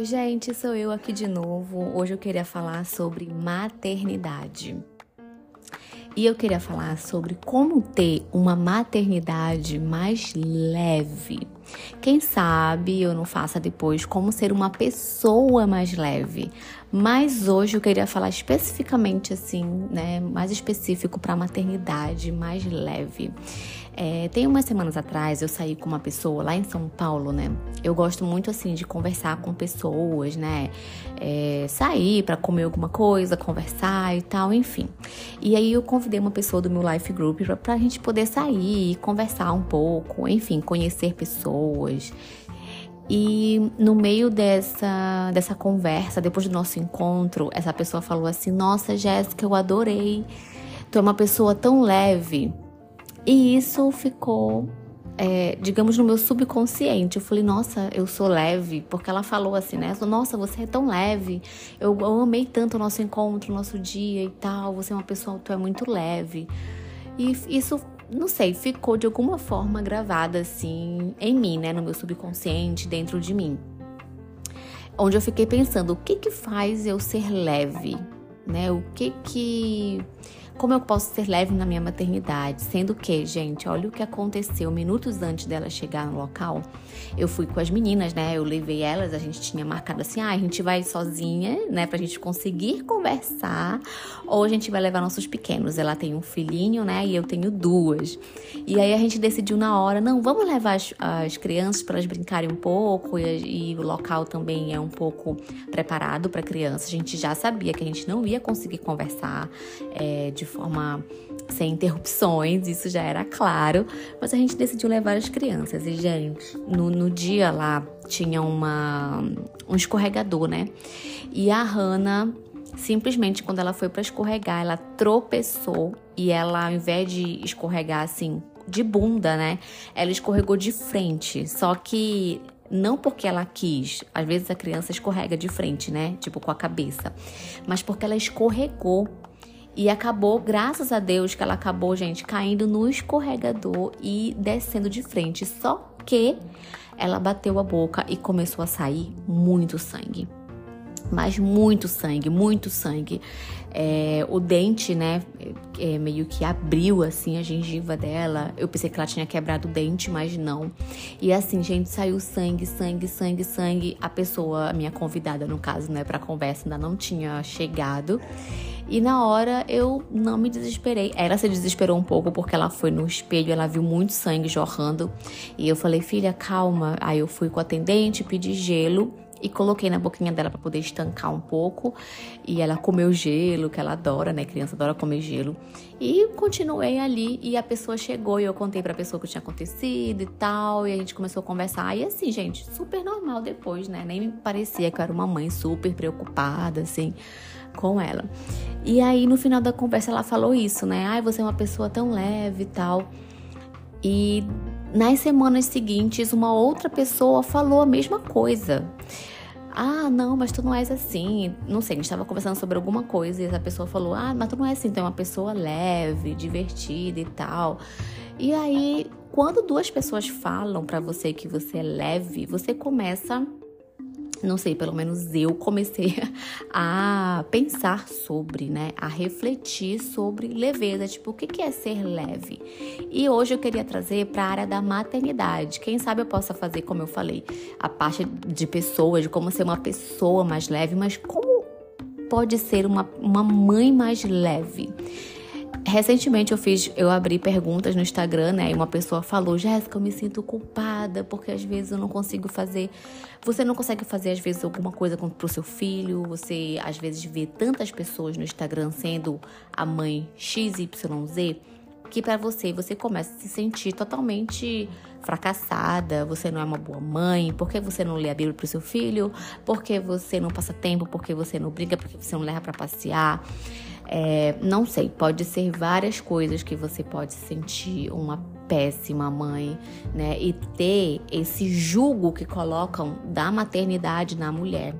Oi, gente, sou eu aqui de novo. Hoje eu queria falar sobre maternidade. E eu queria falar sobre como ter uma maternidade mais leve. Quem sabe eu não faça depois como ser uma pessoa mais leve. Mas hoje eu queria falar especificamente assim, né, mais específico para maternidade mais leve. É, tem umas semanas atrás eu saí com uma pessoa lá em São Paulo, né? Eu gosto muito assim de conversar com pessoas, né? É, sair para comer alguma coisa, conversar e tal, enfim. E aí eu convidei uma pessoa do meu Life Group para a gente poder sair, conversar um pouco, enfim, conhecer pessoas. E no meio dessa, dessa conversa, depois do nosso encontro, essa pessoa falou assim: Nossa, Jéssica, eu adorei. Tu é uma pessoa tão leve. E isso ficou, é, digamos, no meu subconsciente. Eu falei, nossa, eu sou leve, porque ela falou assim, né? Nossa, você é tão leve. Eu, eu amei tanto o nosso encontro, o nosso dia e tal. Você é uma pessoa, tu é muito leve. E isso, não sei, ficou de alguma forma gravada assim em mim, né? No meu subconsciente, dentro de mim. Onde eu fiquei pensando, o que que faz eu ser leve? Né? O que que como eu posso ser leve na minha maternidade? Sendo que, gente, olha o que aconteceu minutos antes dela chegar no local. Eu fui com as meninas, né? Eu levei elas, a gente tinha marcado assim: ah, a gente vai sozinha, né? Pra gente conseguir conversar, ou a gente vai levar nossos pequenos. Ela tem um filhinho, né? E eu tenho duas. E aí a gente decidiu na hora: não, vamos levar as, as crianças para elas brincarem um pouco, e, e o local também é um pouco preparado para criança. A gente já sabia que a gente não ia conseguir conversar é, de forma sem interrupções, isso já era claro, mas a gente decidiu levar as crianças. E, gente, no, no dia lá tinha uma, um escorregador, né? E a Hannah simplesmente quando ela foi para escorregar, ela tropeçou e ela, ao invés de escorregar assim de bunda, né? Ela escorregou de frente. Só que não porque ela quis, às vezes a criança escorrega de frente, né? Tipo com a cabeça, mas porque ela escorregou e acabou, graças a Deus, que ela acabou, gente, caindo no escorregador e descendo de frente. Só que ela bateu a boca e começou a sair muito sangue. Mas muito sangue, muito sangue. É, o dente, né, é, meio que abriu assim a gengiva dela. Eu pensei que ela tinha quebrado o dente, mas não. E assim, gente, saiu sangue, sangue, sangue, sangue. A pessoa, a minha convidada no caso, né, para conversa ainda não tinha chegado. E na hora eu não me desesperei. Ela se desesperou um pouco porque ela foi no espelho, ela viu muito sangue jorrando. E eu falei, filha, calma. Aí eu fui com a atendente, pedi gelo e coloquei na boquinha dela para poder estancar um pouco. E ela comeu gelo, que ela adora, né? Criança adora comer gelo. E continuei ali e a pessoa chegou e eu contei para a pessoa o que tinha acontecido e tal, e a gente começou a conversar. E assim, gente, super normal depois, né? Nem me parecia que eu era uma mãe super preocupada assim com ela. E aí no final da conversa ela falou isso, né? Ai, você é uma pessoa tão leve e tal. E nas semanas seguintes, uma outra pessoa falou a mesma coisa. Ah, não, mas tu não és assim. Não sei, a gente estava conversando sobre alguma coisa e essa pessoa falou: Ah, mas tu não é assim, tu é uma pessoa leve, divertida e tal. E aí, quando duas pessoas falam para você que você é leve, você começa não sei, pelo menos eu comecei a pensar sobre, né? A refletir sobre leveza, tipo, o que é ser leve? E hoje eu queria trazer para a área da maternidade. Quem sabe eu possa fazer, como eu falei, a parte de pessoas, de como ser uma pessoa mais leve, mas como pode ser uma, uma mãe mais leve? Recentemente eu fiz, eu abri perguntas no Instagram, né? E uma pessoa falou: Jéssica, eu me sinto culpada porque às vezes eu não consigo fazer. Você não consegue fazer, às vezes, alguma coisa pro seu filho. Você, às vezes, vê tantas pessoas no Instagram sendo a mãe XYZ que para você você começa a se sentir totalmente fracassada, você não é uma boa mãe, porque você não lê a Bíblia pro seu filho, porque você não passa tempo, porque você não briga, porque você não leva para passear. É, não sei, pode ser várias coisas que você pode sentir uma péssima mãe, né? E ter esse julgo que colocam da maternidade na mulher.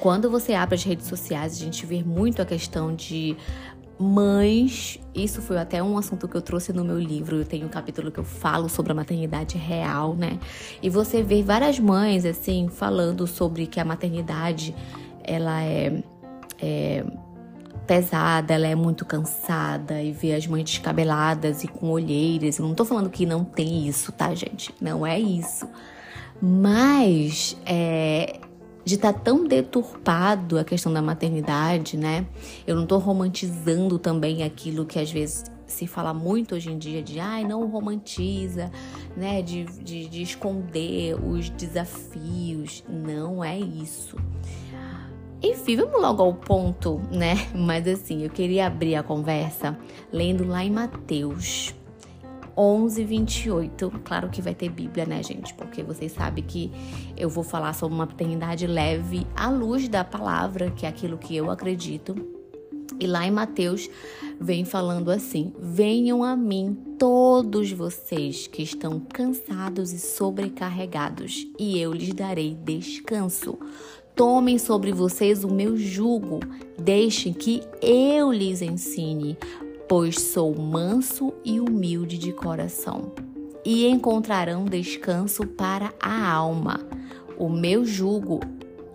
Quando você abre as redes sociais, a gente vê muito a questão de mães, isso foi até um assunto que eu trouxe no meu livro, eu tenho um capítulo que eu falo sobre a maternidade real, né? E você vê várias mães, assim, falando sobre que a maternidade, ela é, é pesada, ela é muito cansada e vê as mães descabeladas e com olheiras. Eu não tô falando que não tem isso, tá, gente? Não é isso. Mas é, de estar tá tão deturpado a questão da maternidade, né? Eu não tô romantizando também aquilo que às vezes se fala muito hoje em dia de ai, não romantiza, né? De, de, de esconder os desafios. Não é isso. Enfim, vamos logo ao ponto, né? Mas assim, eu queria abrir a conversa lendo lá em Mateus 11, 28. Claro que vai ter Bíblia, né, gente? Porque vocês sabem que eu vou falar sobre uma paternidade leve à luz da palavra, que é aquilo que eu acredito. E lá em Mateus vem falando assim: Venham a mim todos vocês que estão cansados e sobrecarregados, e eu lhes darei descanso. Tomem sobre vocês o meu jugo, deixem que eu lhes ensine, pois sou manso e humilde de coração, e encontrarão descanso para a alma. O meu jugo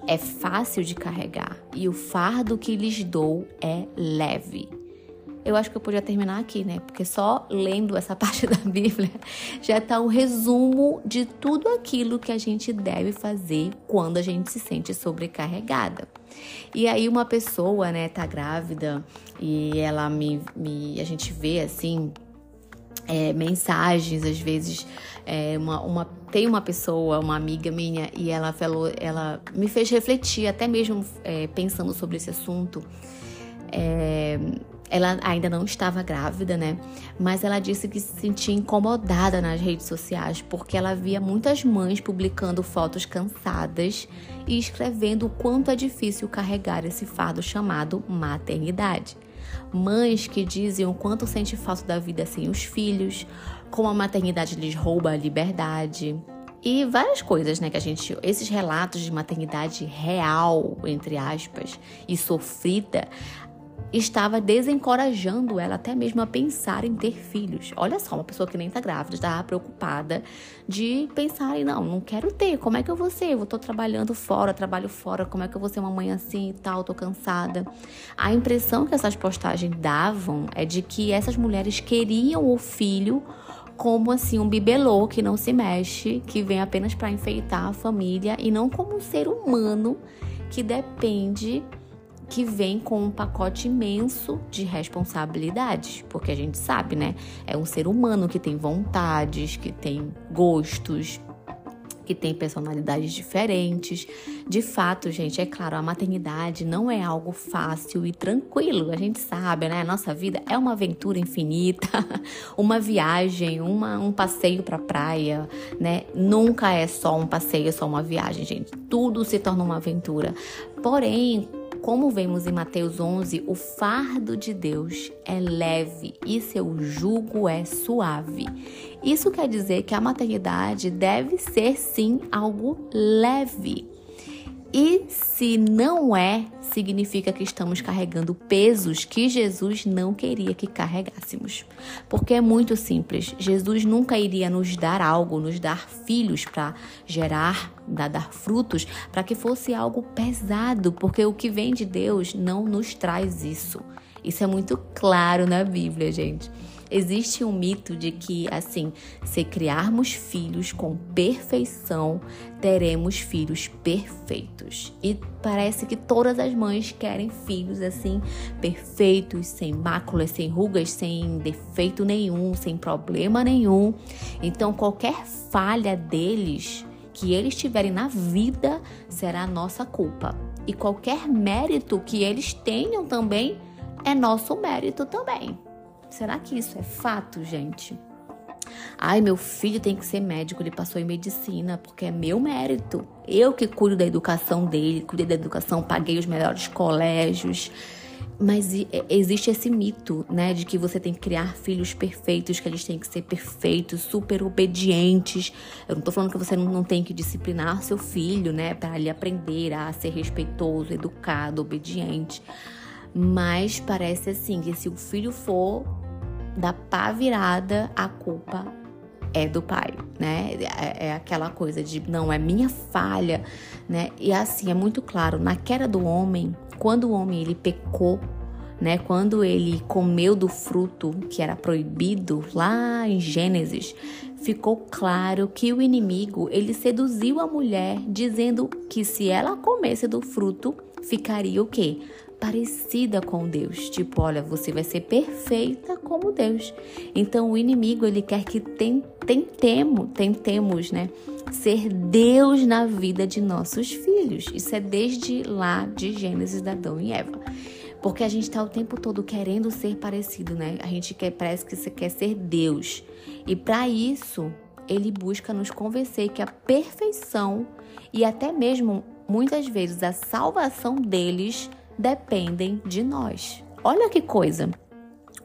é fácil de carregar e o fardo que lhes dou é leve eu acho que eu podia terminar aqui, né? Porque só lendo essa parte da Bíblia já está o resumo de tudo aquilo que a gente deve fazer quando a gente se sente sobrecarregada. E aí uma pessoa, né, tá grávida e ela me, me a gente vê assim é, mensagens às vezes é, uma, uma tem uma pessoa, uma amiga minha e ela falou, ela me fez refletir até mesmo é, pensando sobre esse assunto. Ela ainda não estava grávida, né? Mas ela disse que se sentia incomodada nas redes sociais porque ela via muitas mães publicando fotos cansadas e escrevendo o quanto é difícil carregar esse fardo chamado maternidade. Mães que dizem o quanto sente falta da vida sem os filhos, como a maternidade lhes rouba a liberdade, e várias coisas, né, que a gente, esses relatos de maternidade real, entre aspas, e sofrida, estava desencorajando ela até mesmo a pensar em ter filhos. Olha só, uma pessoa que nem tá grávida, estava preocupada de pensar em, não, não quero ter, como é que eu vou ser? Eu tô trabalhando fora, trabalho fora, como é que eu vou ser uma mãe assim e tal, tô cansada. A impressão que essas postagens davam é de que essas mulheres queriam o filho como assim um bibelô que não se mexe, que vem apenas para enfeitar a família e não como um ser humano que depende que vem com um pacote imenso de responsabilidades, porque a gente sabe, né? É um ser humano que tem vontades, que tem gostos, que tem personalidades diferentes. De fato, gente, é claro, a maternidade não é algo fácil e tranquilo. A gente sabe, né? A nossa vida é uma aventura infinita, uma viagem, uma, um passeio para praia, né? Nunca é só um passeio, é só uma viagem, gente. Tudo se torna uma aventura. Porém, como vemos em Mateus 11, o fardo de Deus é leve e seu jugo é suave. Isso quer dizer que a maternidade deve ser sim algo leve. E se não é, significa que estamos carregando pesos que Jesus não queria que carregássemos. Porque é muito simples. Jesus nunca iria nos dar algo, nos dar filhos para gerar, dar frutos, para que fosse algo pesado, porque o que vem de Deus não nos traz isso. Isso é muito claro na Bíblia, gente. Existe um mito de que, assim, se criarmos filhos com perfeição, teremos filhos perfeitos. E parece que todas as mães querem filhos assim, perfeitos, sem máculas, sem rugas, sem defeito nenhum, sem problema nenhum. Então, qualquer falha deles que eles tiverem na vida será nossa culpa. E qualquer mérito que eles tenham também é nosso mérito também. Será que isso é fato, gente? Ai, meu filho tem que ser médico, ele passou em medicina, porque é meu mérito. Eu que cuido da educação dele, cuidei da educação, paguei os melhores colégios. Mas existe esse mito, né, de que você tem que criar filhos perfeitos, que eles têm que ser perfeitos, super obedientes. Eu não tô falando que você não tem que disciplinar seu filho, né, para ele aprender a ser respeitoso, educado, obediente. Mas parece assim que se o filho for da pá virada, a culpa é do pai, né? É, é, aquela coisa de não é minha falha, né? E assim é muito claro na queda do homem, quando o homem ele pecou, né? Quando ele comeu do fruto que era proibido lá em Gênesis, ficou claro que o inimigo ele seduziu a mulher dizendo que se ela comesse do fruto ficaria o quê? Parecida com Deus. Tipo, olha, você vai ser perfeita como Deus. Então o inimigo, ele quer que tentemos, tentemos, né? Ser Deus na vida de nossos filhos. Isso é desde lá de Gênesis da Adão e Eva. Porque a gente está o tempo todo querendo ser parecido, né? A gente quer, parece que você quer ser Deus. E para isso, ele busca nos convencer que a perfeição e até mesmo muitas vezes a salvação deles dependem de nós. Olha que coisa!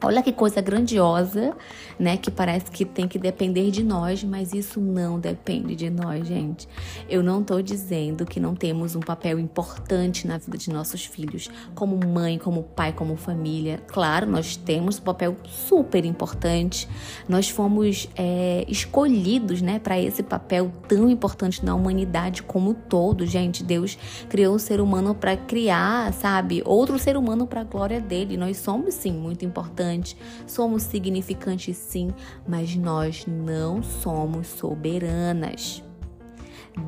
Olha que coisa grandiosa, né? Que parece que tem que depender de nós, mas isso não depende de nós, gente. Eu não tô dizendo que não temos um papel importante na vida de nossos filhos, como mãe, como pai, como família. Claro, nós temos um papel super importante. Nós fomos é, escolhidos, né, para esse papel tão importante na humanidade como todo, gente. Deus criou o ser humano para criar, sabe, outro ser humano para a glória dele. Nós somos sim muito importantes importante, somos significantes sim, mas nós não somos soberanas.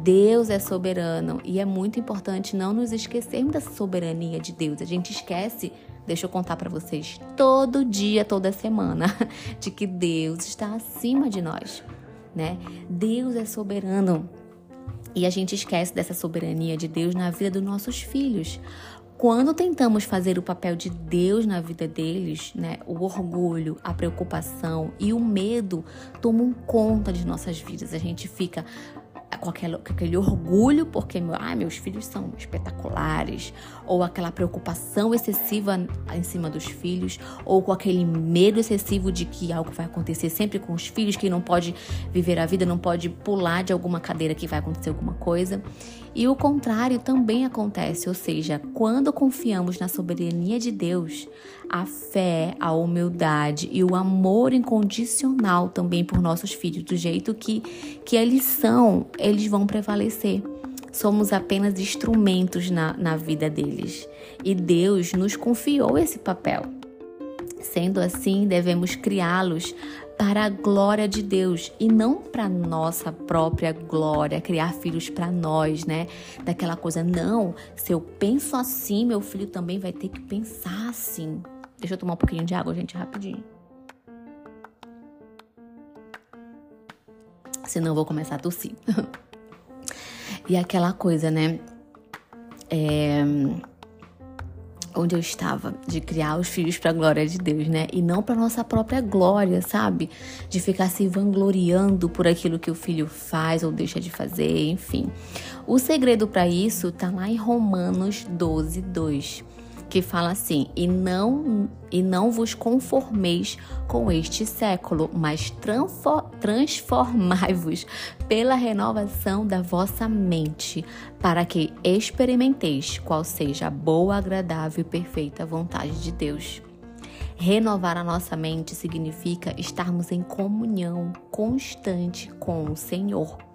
Deus é soberano e é muito importante não nos esquecermos dessa soberania de Deus. A gente esquece, deixa eu contar para vocês, todo dia, toda semana, de que Deus está acima de nós, né? Deus é soberano. E a gente esquece dessa soberania de Deus na vida dos nossos filhos. Quando tentamos fazer o papel de Deus na vida deles, né, o orgulho, a preocupação e o medo tomam conta de nossas vidas. A gente fica com aquele, com aquele orgulho porque ah, meus filhos são espetaculares, ou aquela preocupação excessiva em cima dos filhos, ou com aquele medo excessivo de que algo vai acontecer sempre com os filhos, que não pode viver a vida, não pode pular de alguma cadeira que vai acontecer alguma coisa. E o contrário também acontece, ou seja, quando confiamos na soberania de Deus, a fé, a humildade e o amor incondicional também por nossos filhos, do jeito que, que eles são, eles vão prevalecer. Somos apenas instrumentos na, na vida deles. E Deus nos confiou esse papel. Sendo assim, devemos criá-los para a glória de Deus e não para nossa própria glória, criar filhos para nós, né? Daquela coisa, não, se eu penso assim, meu filho também vai ter que pensar assim. Deixa eu tomar um pouquinho de água, gente, rapidinho. Senão eu vou começar a tossir. e aquela coisa, né? É onde eu estava, de criar os filhos para a glória de Deus, né? E não para nossa própria glória, sabe? De ficar se vangloriando por aquilo que o filho faz ou deixa de fazer, enfim. O segredo para isso tá lá em Romanos 12, 2 que fala assim: "E não e não vos conformeis com este século, mas transformai-vos pela renovação da vossa mente, para que experimenteis qual seja a boa, agradável e perfeita vontade de Deus." Renovar a nossa mente significa estarmos em comunhão constante com o Senhor.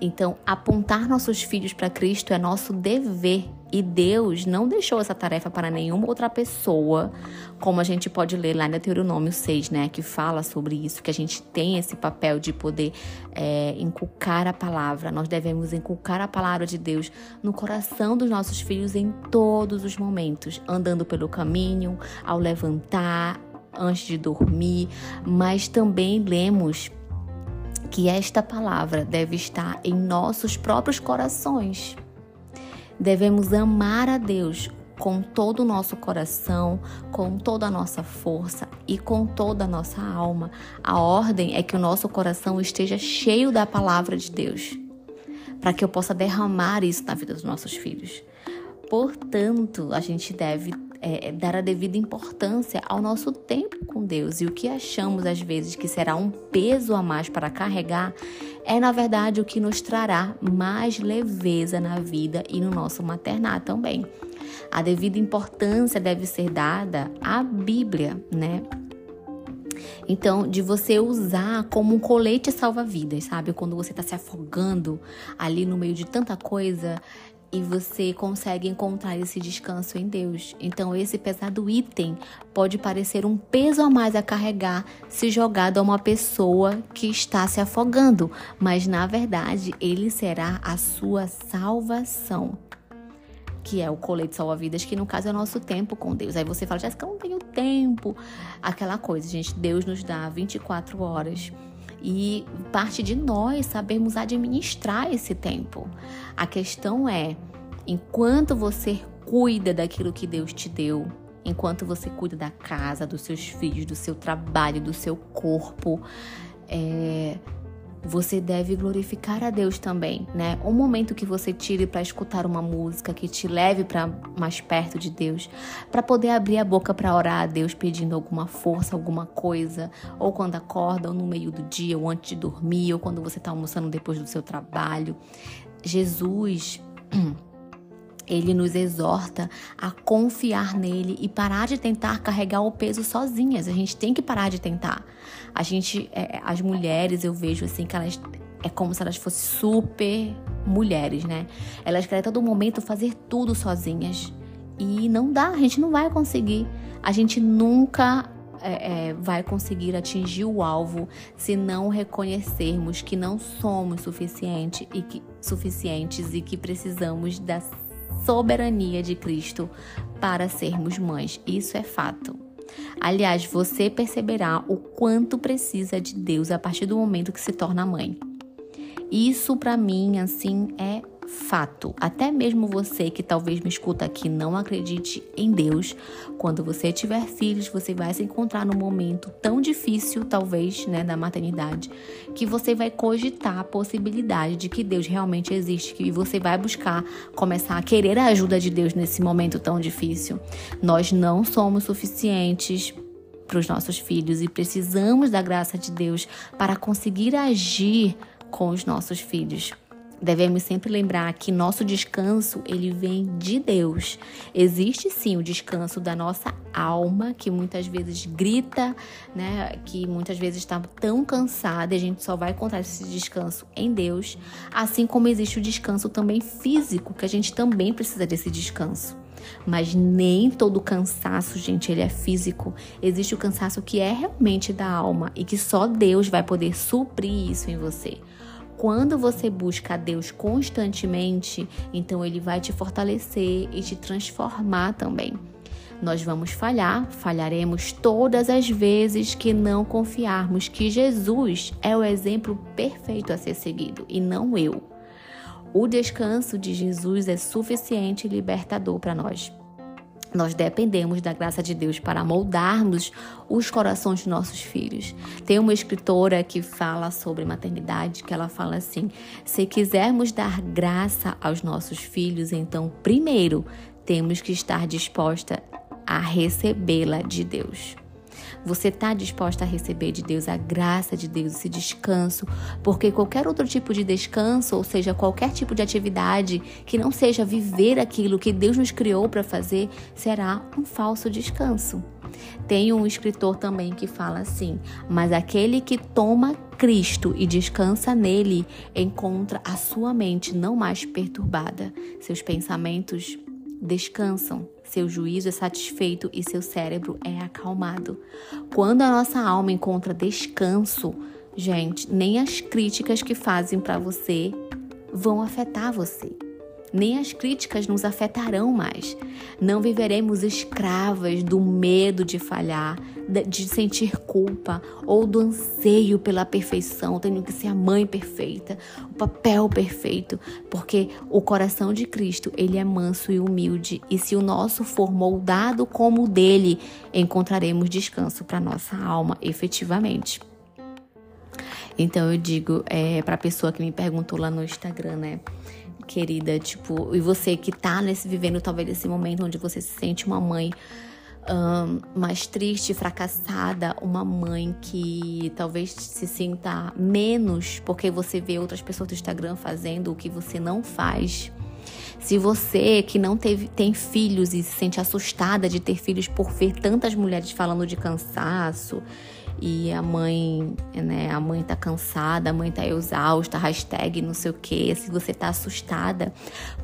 Então, apontar nossos filhos para Cristo é nosso dever e Deus não deixou essa tarefa para nenhuma outra pessoa, como a gente pode ler lá no Deuteronômio 6, né? Que fala sobre isso, que a gente tem esse papel de poder é, inculcar a palavra. Nós devemos inculcar a palavra de Deus no coração dos nossos filhos em todos os momentos, andando pelo caminho, ao levantar, antes de dormir, mas também lemos que esta palavra deve estar em nossos próprios corações. Devemos amar a Deus com todo o nosso coração, com toda a nossa força e com toda a nossa alma. A ordem é que o nosso coração esteja cheio da palavra de Deus, para que eu possa derramar isso na vida dos nossos filhos. Portanto, a gente deve é, dar a devida importância ao nosso tempo com Deus. E o que achamos às vezes que será um peso a mais para carregar é, na verdade, o que nos trará mais leveza na vida e no nosso maternar também. A devida importância deve ser dada à Bíblia, né? Então, de você usar como um colete salva-vidas, sabe? Quando você está se afogando ali no meio de tanta coisa e você consegue encontrar esse descanso em Deus. Então, esse pesado item pode parecer um peso a mais a carregar se jogado a uma pessoa que está se afogando, mas na verdade ele será a sua salvação que é o colete salva-vidas, que no caso é o nosso tempo com Deus. Aí você fala, Jéssica, eu não tenho tempo. Aquela coisa, gente, Deus nos dá 24 horas. E parte de nós sabermos administrar esse tempo. A questão é, enquanto você cuida daquilo que Deus te deu, enquanto você cuida da casa, dos seus filhos, do seu trabalho, do seu corpo, é, você deve glorificar a Deus também, né? Um momento que você tire para escutar uma música que te leve para mais perto de Deus, para poder abrir a boca para orar a Deus pedindo alguma força, alguma coisa, ou quando acorda, ou no meio do dia, ou antes de dormir, ou quando você está almoçando depois do seu trabalho. Jesus ele nos exorta a confiar nele e parar de tentar carregar o peso sozinhas. A gente tem que parar de tentar. A gente, é, as mulheres, eu vejo assim que elas é como se elas fossem super mulheres, né? Elas querem todo momento fazer tudo sozinhas. E não dá, a gente não vai conseguir. A gente nunca é, é, vai conseguir atingir o alvo se não reconhecermos que não somos suficiente e que, suficientes e que precisamos da soberania de Cristo para sermos mães. Isso é fato. Aliás, você perceberá o quanto precisa de Deus a partir do momento que se torna mãe. Isso para mim assim é fato. Até mesmo você que talvez me escuta aqui não acredite em Deus, quando você tiver filhos, você vai se encontrar num momento tão difícil, talvez, né, da maternidade, que você vai cogitar a possibilidade de que Deus realmente existe, que você vai buscar começar a querer a ajuda de Deus nesse momento tão difícil. Nós não somos suficientes para os nossos filhos e precisamos da graça de Deus para conseguir agir com os nossos filhos. Devemos sempre lembrar que nosso descanso, ele vem de Deus. Existe sim o descanso da nossa alma, que muitas vezes grita, né, que muitas vezes está tão cansada, e a gente só vai encontrar esse descanso em Deus, assim como existe o descanso também físico, que a gente também precisa desse descanso. Mas nem todo cansaço, gente, ele é físico. Existe o cansaço que é realmente da alma e que só Deus vai poder suprir isso em você. Quando você busca a Deus constantemente, então Ele vai te fortalecer e te transformar também. Nós vamos falhar, falharemos todas as vezes que não confiarmos que Jesus é o exemplo perfeito a ser seguido e não eu. O descanso de Jesus é suficiente e libertador para nós. Nós dependemos da graça de Deus para moldarmos os corações de nossos filhos. Tem uma escritora que fala sobre maternidade, que ela fala assim: se quisermos dar graça aos nossos filhos, então primeiro temos que estar disposta a recebê-la de Deus. Você está disposta a receber de Deus a graça de Deus, esse descanso, porque qualquer outro tipo de descanso, ou seja, qualquer tipo de atividade que não seja viver aquilo que Deus nos criou para fazer, será um falso descanso. Tem um escritor também que fala assim: Mas aquele que toma Cristo e descansa nele encontra a sua mente não mais perturbada, seus pensamentos descansam, seu juízo é satisfeito e seu cérebro é acalmado. Quando a nossa alma encontra descanso, gente, nem as críticas que fazem para você vão afetar você nem as críticas nos afetarão mais. Não viveremos escravas do medo de falhar, de sentir culpa ou do anseio pela perfeição. Tenho que ser a mãe perfeita, o papel perfeito, porque o coração de Cristo, ele é manso e humilde, e se o nosso for moldado como o dele, encontraremos descanso para nossa alma, efetivamente. Então eu digo é, para a pessoa que me perguntou lá no Instagram, né? querida, tipo, e você que tá nesse vivendo talvez esse momento onde você se sente uma mãe um, mais triste, fracassada, uma mãe que talvez se sinta menos porque você vê outras pessoas do Instagram fazendo o que você não faz. Se você que não teve, tem filhos e se sente assustada de ter filhos por ver tantas mulheres falando de cansaço e a mãe, né, a mãe tá cansada, a mãe tá exausta, hashtag não sei o que, se você tá assustada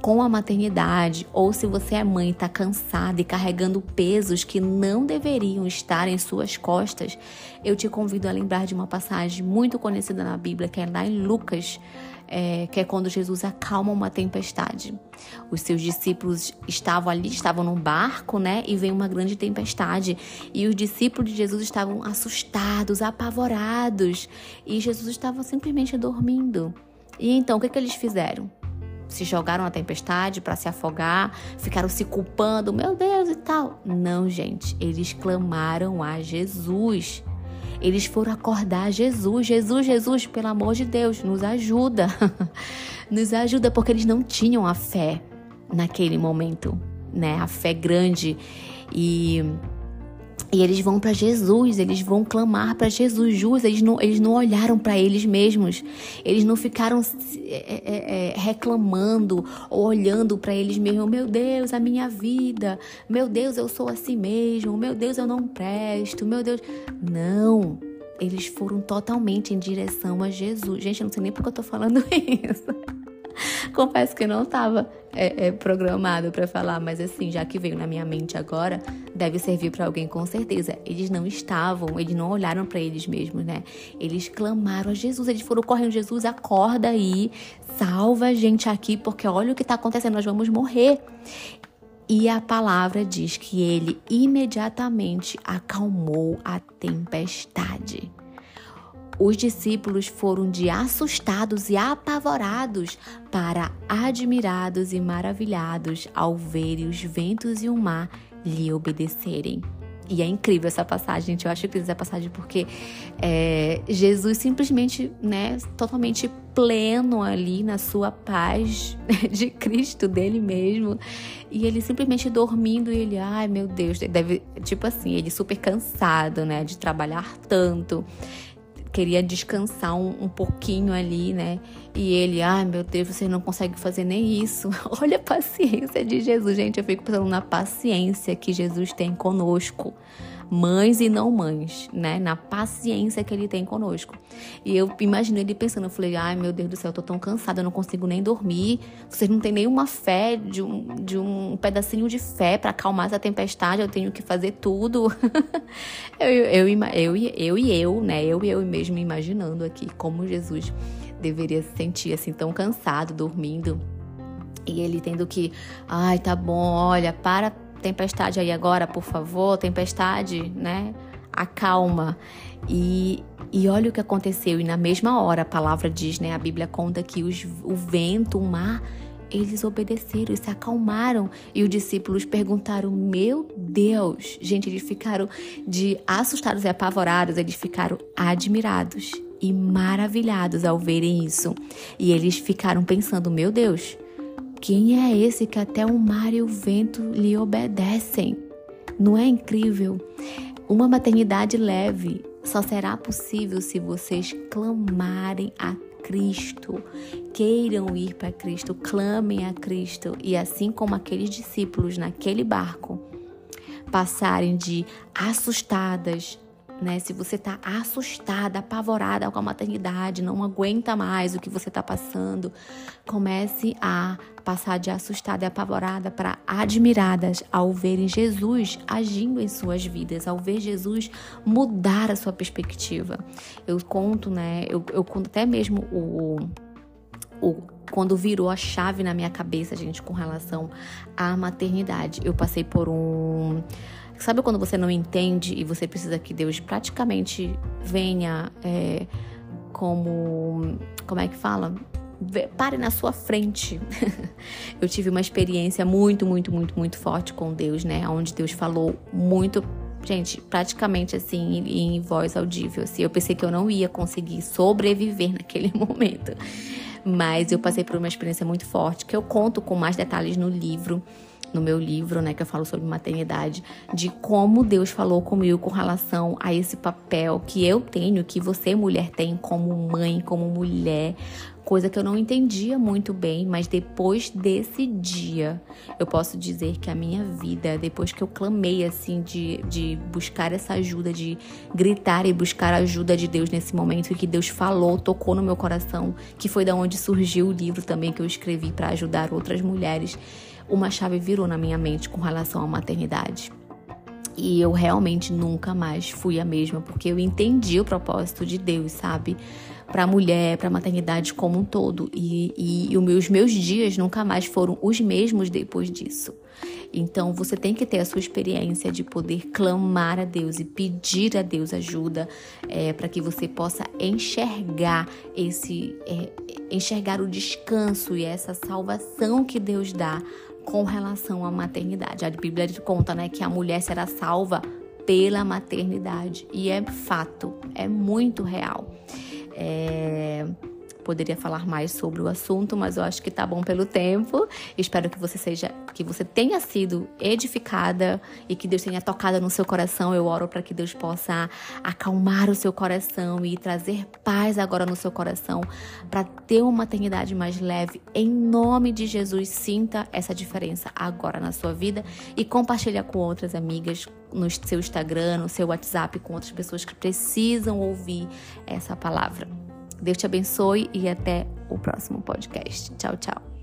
com a maternidade ou se você é mãe tá cansada e carregando pesos que não deveriam estar em suas costas, eu te convido a lembrar de uma passagem muito conhecida na Bíblia, que é lá em Lucas é, que é quando Jesus acalma uma tempestade. Os seus discípulos estavam ali, estavam num barco, né? E vem uma grande tempestade. E os discípulos de Jesus estavam assustados, apavorados. E Jesus estava simplesmente dormindo. E então, o que, que eles fizeram? se jogaram na tempestade para se afogar, ficaram se culpando, meu Deus e tal. Não, gente, eles clamaram a Jesus. Eles foram acordar Jesus, Jesus, Jesus, pelo amor de Deus, nos ajuda. nos ajuda porque eles não tinham a fé naquele momento, né? A fé grande e e eles vão para Jesus, eles vão clamar para Jesus. Jesus, eles não, eles não olharam para eles mesmos, eles não ficaram é, é, é, reclamando ou olhando para eles mesmos. Meu Deus, a minha vida, meu Deus, eu sou assim mesmo, meu Deus, eu não presto, meu Deus. Não, eles foram totalmente em direção a Jesus. Gente, eu não sei nem porque eu tô falando isso. Confesso que não estava é, é, programado para falar, mas assim, já que veio na minha mente agora, deve servir para alguém com certeza. Eles não estavam, eles não olharam para eles mesmos, né? Eles clamaram a Jesus, eles foram correndo: Jesus, acorda aí, salva a gente aqui, porque olha o que está acontecendo, nós vamos morrer. E a palavra diz que ele imediatamente acalmou a tempestade. Os discípulos foram de assustados e apavorados para admirados e maravilhados ao verem os ventos e o mar lhe obedecerem. E é incrível essa passagem, gente. Eu acho incrível essa passagem porque é, Jesus simplesmente, né, totalmente pleno ali na sua paz de Cristo, dele mesmo. E ele simplesmente dormindo e ele, ai meu Deus, deve, tipo assim, ele super cansado, né, de trabalhar tanto queria descansar um, um, pouquinho ali, né? E ele, ai meu Deus, você não consegue fazer nem isso. Olha a paciência de Jesus, gente. Eu fico pensando na paciência que Jesus tem conosco mães e não mães, né? Na paciência que ele tem conosco. E eu imagino ele pensando, eu falei, ai meu Deus do céu, eu tô tão cansada, eu não consigo nem dormir. Vocês não têm nenhuma fé, de um, de um pedacinho de fé para acalmar essa tempestade, eu tenho que fazer tudo. eu, eu, eu, eu, eu e eu, né? Eu e eu mesmo imaginando aqui como Jesus deveria se sentir assim tão cansado, dormindo. E ele tendo que, ai, tá bom, olha, para tempestade aí agora, por favor, tempestade, né? Acalma. E, e olha o que aconteceu. E na mesma hora, a palavra diz, né? A Bíblia conta que os, o vento, o mar, eles obedeceram e se acalmaram. E os discípulos perguntaram: Meu Deus! Gente, eles ficaram de assustados e apavorados, eles ficaram admirados e maravilhados ao verem isso. E eles ficaram pensando: Meu Deus, quem é esse que até o mar e o vento lhe obedecem? Não é incrível? Uma maternidade leve só será possível se vocês clamarem a Cristo, queiram ir para Cristo, clamem a Cristo e assim como aqueles discípulos naquele barco passarem de assustadas, né? Se você está assustada, apavorada com a maternidade, não aguenta mais o que você está passando, comece a passar de assustada e apavorada para admiradas ao verem Jesus agindo em suas vidas, ao ver Jesus mudar a sua perspectiva. Eu conto, né? Eu, eu conto até mesmo o, o quando virou a chave na minha cabeça, gente, com relação à maternidade. Eu passei por um Sabe quando você não entende e você precisa que Deus praticamente venha é, como. Como é que fala? Pare na sua frente. eu tive uma experiência muito, muito, muito, muito forte com Deus, né? Onde Deus falou muito gente, praticamente assim, em, voz audível. Assim, eu pensei que eu não ia conseguir sobreviver naquele momento. Mas eu passei por uma experiência muito forte, que eu conto com mais detalhes no livro no meu livro, né, que eu falo sobre maternidade, de como Deus falou comigo com relação a esse papel que eu tenho, que você mulher tem como mãe, como mulher, coisa que eu não entendia muito bem, mas depois desse dia, eu posso dizer que a minha vida, depois que eu clamei assim de, de buscar essa ajuda, de gritar e buscar a ajuda de Deus nesse momento e que Deus falou, tocou no meu coração, que foi da onde surgiu o livro também que eu escrevi para ajudar outras mulheres, uma chave virou na minha mente com relação à maternidade. E eu realmente nunca mais fui a mesma, porque eu entendi o propósito de Deus, sabe? Para a mulher, para a maternidade como um todo. E, e, e os meus, meus dias nunca mais foram os mesmos depois disso. Então você tem que ter a sua experiência de poder clamar a Deus e pedir a Deus ajuda é, para que você possa enxergar esse é, enxergar o descanso e essa salvação que Deus dá com relação à maternidade. A Bíblia conta né, que a mulher será salva pela maternidade. E é fato, é muito real. É poderia falar mais sobre o assunto, mas eu acho que tá bom pelo tempo. Espero que você seja, que você tenha sido edificada e que Deus tenha tocado no seu coração. Eu oro para que Deus possa acalmar o seu coração e trazer paz agora no seu coração para ter uma maternidade mais leve. Em nome de Jesus, sinta essa diferença agora na sua vida e compartilha com outras amigas no seu Instagram, no seu WhatsApp com outras pessoas que precisam ouvir essa palavra. Deus te abençoe e até o próximo podcast. Tchau, tchau.